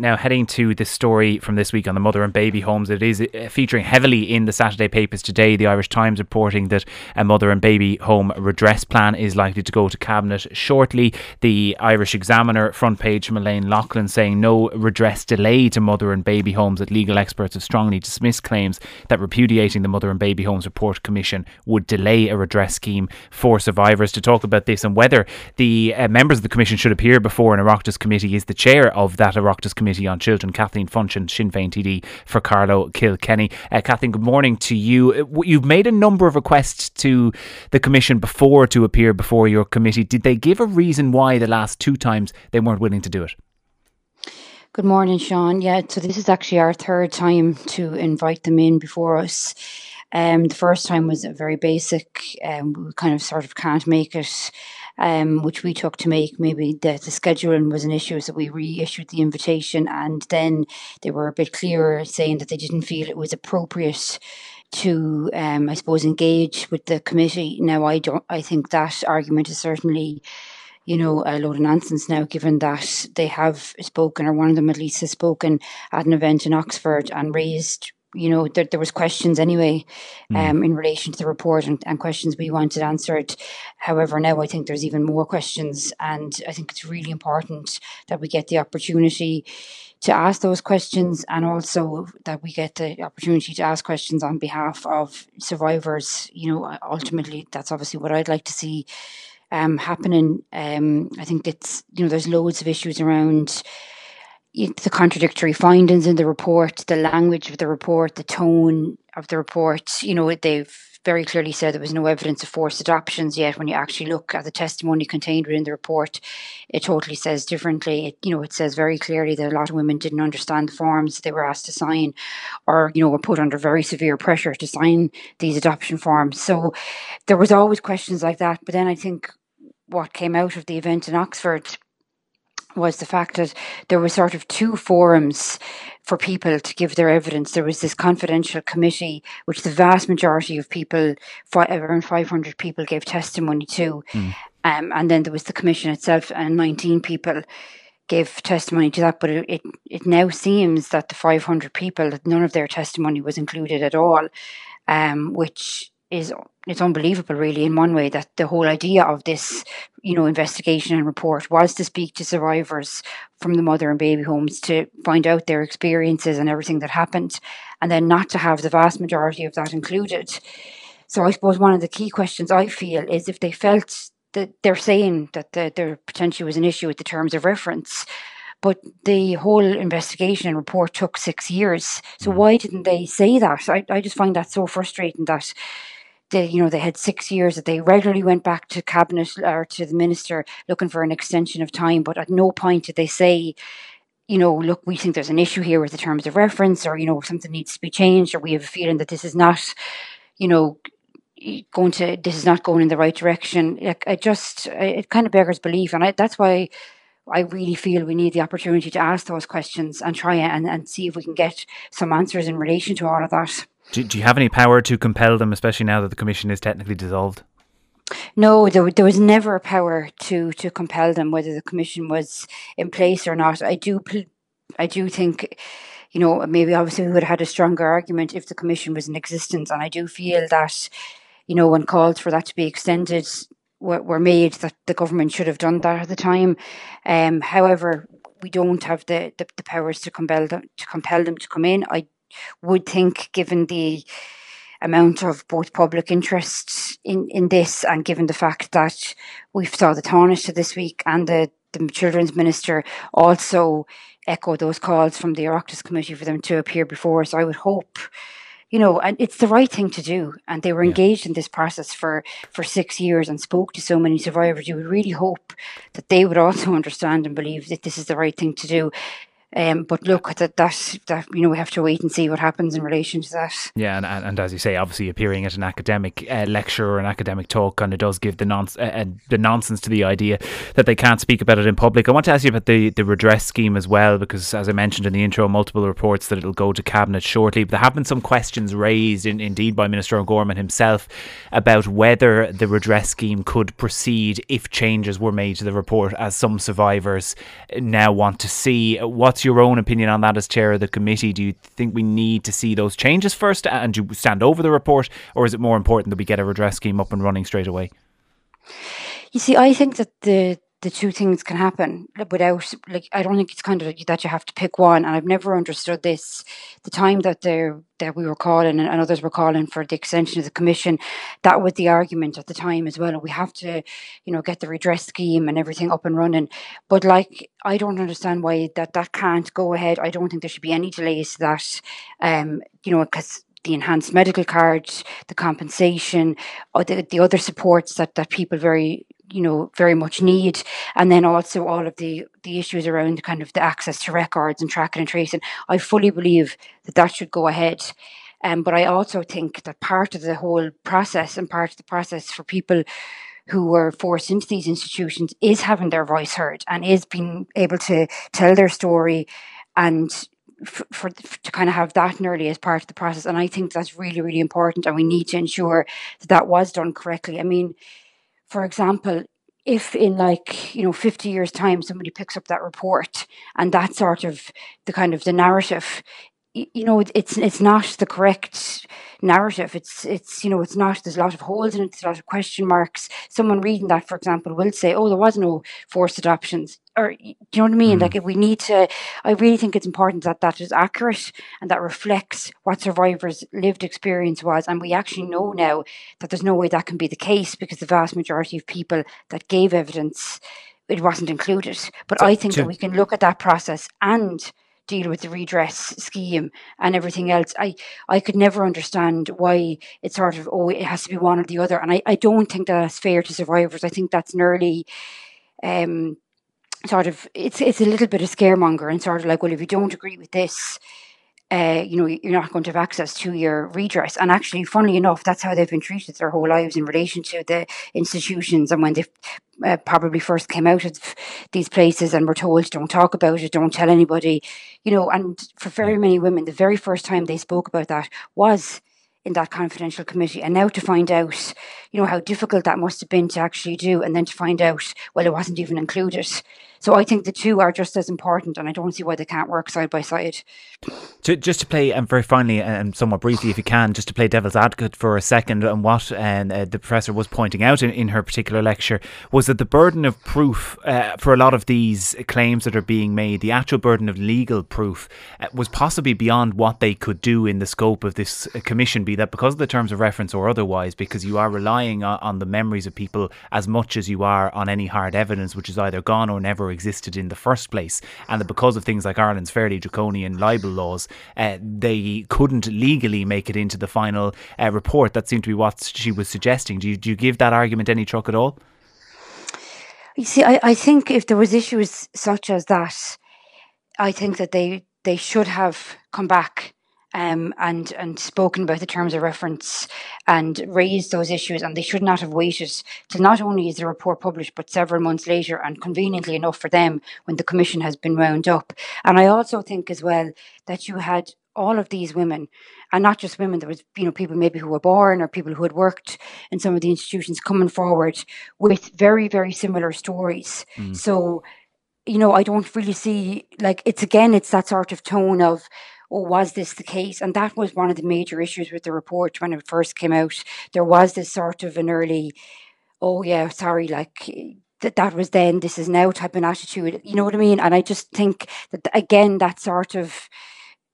Now, heading to the story from this week on the mother and baby homes, it is uh, featuring heavily in the Saturday papers today. The Irish Times reporting that a mother and baby home redress plan is likely to go to Cabinet shortly. The Irish Examiner front page from Elaine Loughlin saying no redress delay to mother and baby homes, that legal experts have strongly dismissed claims that repudiating the Mother and Baby Homes Report Commission would delay a redress scheme for survivors. To talk about this and whether the uh, members of the Commission should appear before an Oireachtas committee is the chair of that Oireachtas Committee Committee on Children, Kathleen Funchion, Sinn Féin TD for Carlow Kilkenny. Uh, Kathleen, good morning to you. Uh, you've made a number of requests to the Commission before to appear before your committee. Did they give a reason why the last two times they weren't willing to do it? Good morning, Sean. Yeah, so this is actually our third time to invite them in before us. Um, the first time was very basic, um, we kind of sort of can't make it um, which we took to make maybe the, the scheduling was an issue. So we reissued the invitation and then they were a bit clearer saying that they didn't feel it was appropriate to, um, I suppose, engage with the committee. Now, I don't, I think that argument is certainly you know, a load of nonsense now, given that they have spoken, or one of them at least has spoken at an event in Oxford and raised you know, there, there was questions anyway hmm. um, mm. in relation to the report and, and questions we wanted answered. However, now I think there's even more questions, and I think it's really important that we get the opportunity to ask those questions and also that we get the opportunity to ask questions on behalf of survivors. You know, ultimately, that's obviously what I'd like to see um, happening. Um, I think it's, you know, there's loads of issues around the contradictory findings in the report, the language of the report, the tone of the report. You know, they've very clearly said there was no evidence of forced adoptions yet. When you actually look at the testimony contained within the report, it totally says differently. It, you know, it says very clearly that a lot of women didn't understand the forms they were asked to sign, or you know, were put under very severe pressure to sign these adoption forms. So there was always questions like that. But then I think what came out of the event in Oxford was the fact that there were sort of two forums for people to give their evidence. There was this confidential committee, which the vast majority of people, around 500 people, gave testimony to. Mm. Um, and then there was the commission itself, and 19 people gave testimony to that. But it, it, it now seems that the 500 people, that none of their testimony was included at all, um, which is it's unbelievable really in one way that the whole idea of this you know investigation and report was to speak to survivors from the mother and baby homes to find out their experiences and everything that happened and then not to have the vast majority of that included so i suppose one of the key questions i feel is if they felt that they're saying that the, there potentially was an issue with the terms of reference but the whole investigation and report took six years. So mm. why didn't they say that? I, I just find that so frustrating that they, you know, they had six years that they regularly went back to cabinet or to the minister looking for an extension of time, but at no point did they say, you know, look, we think there's an issue here with the terms of reference, or you know, something needs to be changed, or we have a feeling that this is not, you know, going to this is not going in the right direction. Like, I just, it kind of beggars belief, and I, that's why. I really feel we need the opportunity to ask those questions and try and, and see if we can get some answers in relation to all of that. Do, do you have any power to compel them, especially now that the commission is technically dissolved? No, there, there was never a power to to compel them, whether the commission was in place or not. I do, I do think, you know, maybe obviously we would have had a stronger argument if the commission was in existence, and I do feel that, you know, when calls for that to be extended were, were made, that the government should have done that at the time. Um, however, we don't have the, the, the powers to compel them to compel them to come in. I would think, given the amount of both public interest in, in this and given the fact that we've saw the Taoiseach this week and the, the children's minister also echo those calls from the Oireachtas committee for them to appear before us. I would hope, you know, and it's the right thing to do. And they were yeah. engaged in this process for, for six years and spoke to so many survivors. You would really hope that they would also understand and believe that this is the right thing to do. Um, but look, that, that that you know we have to wait and see what happens in relation to that. Yeah, and, and as you say, obviously appearing at an academic uh, lecture or an academic talk kind of does give the non- uh, uh, the nonsense to the idea that they can't speak about it in public. I want to ask you about the, the redress scheme as well, because as I mentioned in the intro, multiple reports that it'll go to cabinet shortly. But there have been some questions raised, in, indeed by Minister O'Gorman himself, about whether the redress scheme could proceed if changes were made to the report, as some survivors now want to see. What what's your own opinion on that as chair of the committee? Do you think we need to see those changes first and you stand over the report, or is it more important that we get a redress scheme up and running straight away? You see, I think that the the two things can happen without like I don't think it's kind of that you have to pick one and I've never understood this. The time that there that we were calling and, others were calling for the extension of the commission that was the argument at the time as well and we have to you know get the redress scheme and everything up and running. But like I don't understand why that that can't go ahead. I don't think there should be any delays to that um you know because the enhanced medical card, the compensation, or the, the other supports that, that people very you know very much need. And then also all of the the issues around kind of the access to records and tracking and tracing. I fully believe that that should go ahead. Um, but i also think that part of the whole process and part of the process for people who were forced into these institutions is having their voice heard and is being able to tell their story and for, for, to kind of have that nearly as part of the process. And i think that's really really important and we need to ensure that that was done correctly. I mean for example, if in like you know 50 years time somebody picks up that report and that sort of the kind of the narrative you know it's it's not the correct narrative. It's it's you know it's not there's a lot of holes in it there's a lot of question marks. Someone reading that for example will say oh there was no forced adoptions or do you know what i mean? Mm. like we need to i really think it's important that that is accurate and that reflects what survivors lived experience was and we actually know now that there's no way that can be the case because the vast majority of people that gave evidence it wasn't included. But so, i think that we can look at that process and deal with the redress scheme and everything else. I, I could never understand why it's sort of, oh, it has to be one or the other. And I, I don't think that's fair to survivors. I think that's nearly um, sort of, it's, it's a little bit of scaremonger and sort of like, well, if you don't agree with this, uh, you know, you're not going to have access to your redress. And actually, funnily enough, that's how they've been treated their whole lives in relation to the institutions. And when they uh, probably first came out of these places and were told, don't talk about it, don't tell anybody, you know, and for very many women, the very first time they spoke about that was in that confidential committee. And now to find out, you know, how difficult that must have been to actually do, and then to find out, well, it wasn't even included. So I think the two are just as important, and I don't see why they can't work side by side. Just to play, and um, very finally, and somewhat briefly, if you can, just to play devil's advocate for a second, and what um, uh, the professor was pointing out in, in her particular lecture was that the burden of proof uh, for a lot of these claims that are being made, the actual burden of legal proof, uh, was possibly beyond what they could do in the scope of this uh, commission, be that because of the terms of reference or otherwise, because you are relying on, the memories of people as much as you are on any hard evidence, which is either gone or never existed in the first place, and that because of things like Ireland's fairly draconian libel laws, uh, they couldn't legally make it into the final uh, report. That seemed to be what she was suggesting. Do you, do you give that argument any truck at all? You see, I, I think if there was issues such as that, I think that they they should have come back um, and and spoken about the terms of reference and raised those issues, and they should not have waited till not only is the report published, but several months later, and conveniently enough for them, when the commission has been wound up. And I also think as well that you had all of these women, and not just women. There was, you know, people maybe who were born or people who had worked in some of the institutions coming forward with very, very similar stories. Mm. So, you know, I don't really see like it's again, it's that sort of tone of oh, was this the case? And that was one of the major issues with the report when it first came out. There was this sort of an early, oh, yeah, sorry, like that that was then, this is now type of attitude. You know what I mean? And I just think that, again, that sort of,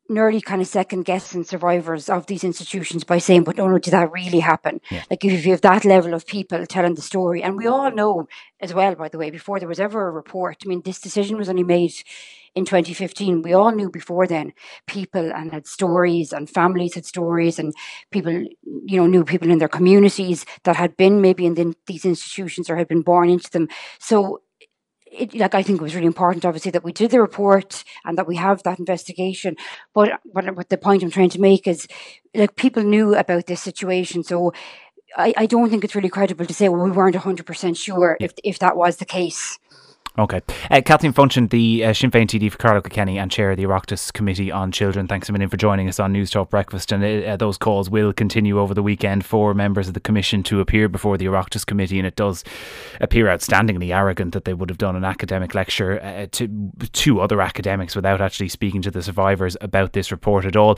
nearly kind of second guessing survivors of these institutions by saying, but no, no, did that really happen? Yeah. Like if you have that level of people telling the story, and we all know as well, by the way, before there was ever a report, I mean, this decision was only made in 2015. We all knew before then people and had stories and families had stories and people, you know, knew people in their communities that had been maybe in the, these institutions or had been born into them. So it, like I think it was really important, obviously, that we did the report and that we have that investigation. But what, what the point I'm trying to make is, like, people knew about this situation, so I, I don't think it's really credible to say, well, we weren't 100% sure if if that was the case. Okay. Uh, Kathleen Funchion, the uh, Sinn Féin TD for Carlow Kilkenny and chair of the Oireachtas Committee on Children. Thanks a million for joining us on Newstalk Breakfast. And uh, uh, those calls will continue over the weekend for members of the Commission to appear before the Oireachtas Committee. And it does appear outstandingly arrogant that they would have done an academic lecture uh, to two other academics without actually speaking to the survivors about this report at all.